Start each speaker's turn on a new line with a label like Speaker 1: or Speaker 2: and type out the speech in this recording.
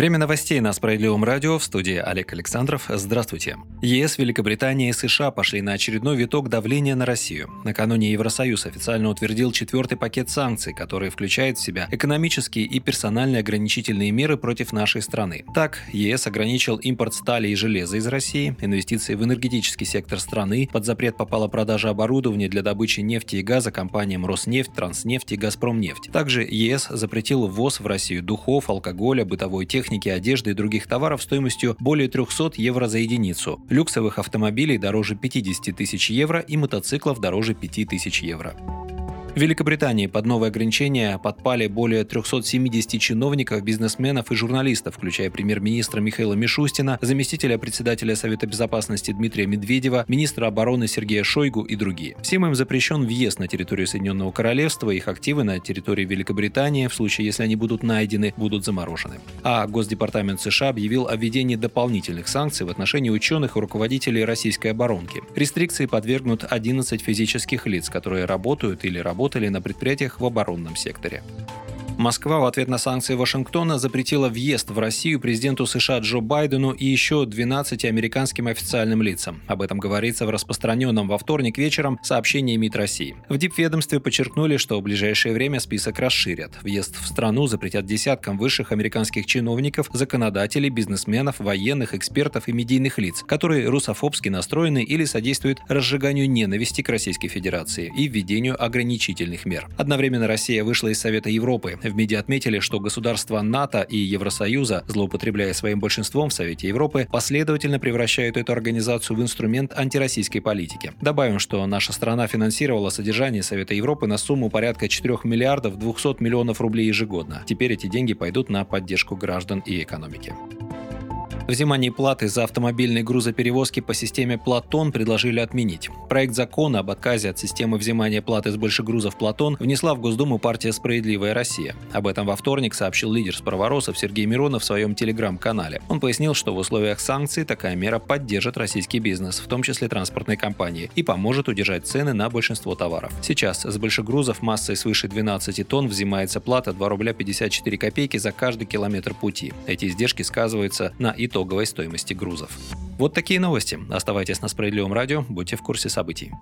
Speaker 1: Время новостей на Справедливом радио в студии Олег Александров. Здравствуйте. ЕС, Великобритания и США пошли на очередной виток давления на Россию. Накануне Евросоюз официально утвердил четвертый пакет санкций, который включает в себя экономические и персональные ограничительные меры против нашей страны. Так, ЕС ограничил импорт стали и железа из России, инвестиции в энергетический сектор страны, под запрет попала продажа оборудования для добычи нефти и газа компаниям Роснефть, Транснефть и Газпромнефть. Также ЕС запретил ввоз в Россию духов, алкоголя, бытовой техники, техники, одежды и других товаров стоимостью более 300 евро за единицу, люксовых автомобилей дороже 50 тысяч евро и мотоциклов дороже 5 тысяч евро. В Великобритании под новые ограничения подпали более 370 чиновников, бизнесменов и журналистов, включая премьер-министра Михаила Мишустина, заместителя председателя Совета безопасности Дмитрия Медведева, министра обороны Сергея Шойгу и другие. Всем им запрещен въезд на территорию Соединенного Королевства, их активы на территории Великобритании, в случае, если они будут найдены, будут заморожены. А Госдепартамент США объявил о введении дополнительных санкций в отношении ученых и руководителей российской оборонки. Рестрикции подвергнут 11 физических лиц, которые работают или работают работали на предприятиях в оборонном секторе. Москва в ответ на санкции Вашингтона запретила въезд в Россию президенту США Джо Байдену и еще 12 американским официальным лицам. Об этом говорится в распространенном во вторник вечером сообщении МИД России. В Дипведомстве подчеркнули, что в ближайшее время список расширят. Въезд в страну запретят десяткам высших американских чиновников, законодателей, бизнесменов, военных, экспертов и медийных лиц, которые русофобски настроены или содействуют разжиганию ненависти к Российской Федерации и введению ограничительных мер. Одновременно Россия вышла из Совета Европы. В МИДе отметили, что государства НАТО и Евросоюза, злоупотребляя своим большинством в Совете Европы, последовательно превращают эту организацию в инструмент антироссийской политики. Добавим, что наша страна финансировала содержание Совета Европы на сумму порядка 4 миллиардов 200 миллионов рублей ежегодно. Теперь эти деньги пойдут на поддержку граждан и экономики. Взимание платы за автомобильные грузоперевозки по системе «Платон» предложили отменить. Проект закона об отказе от системы взимания платы с большегрузов «Платон» внесла в Госдуму партия «Справедливая Россия». Об этом во вторник сообщил лидер справоросов Сергей Миронов в своем телеграм-канале. Он пояснил, что в условиях санкций такая мера поддержит российский бизнес, в том числе транспортные компании, и поможет удержать цены на большинство товаров. Сейчас с большегрузов массой свыше 12 тонн взимается плата 2 рубля 54 копейки за каждый километр пути. Эти издержки сказываются на итог итоговой стоимости грузов. Вот такие новости. Оставайтесь на Справедливом радио, будьте в курсе событий.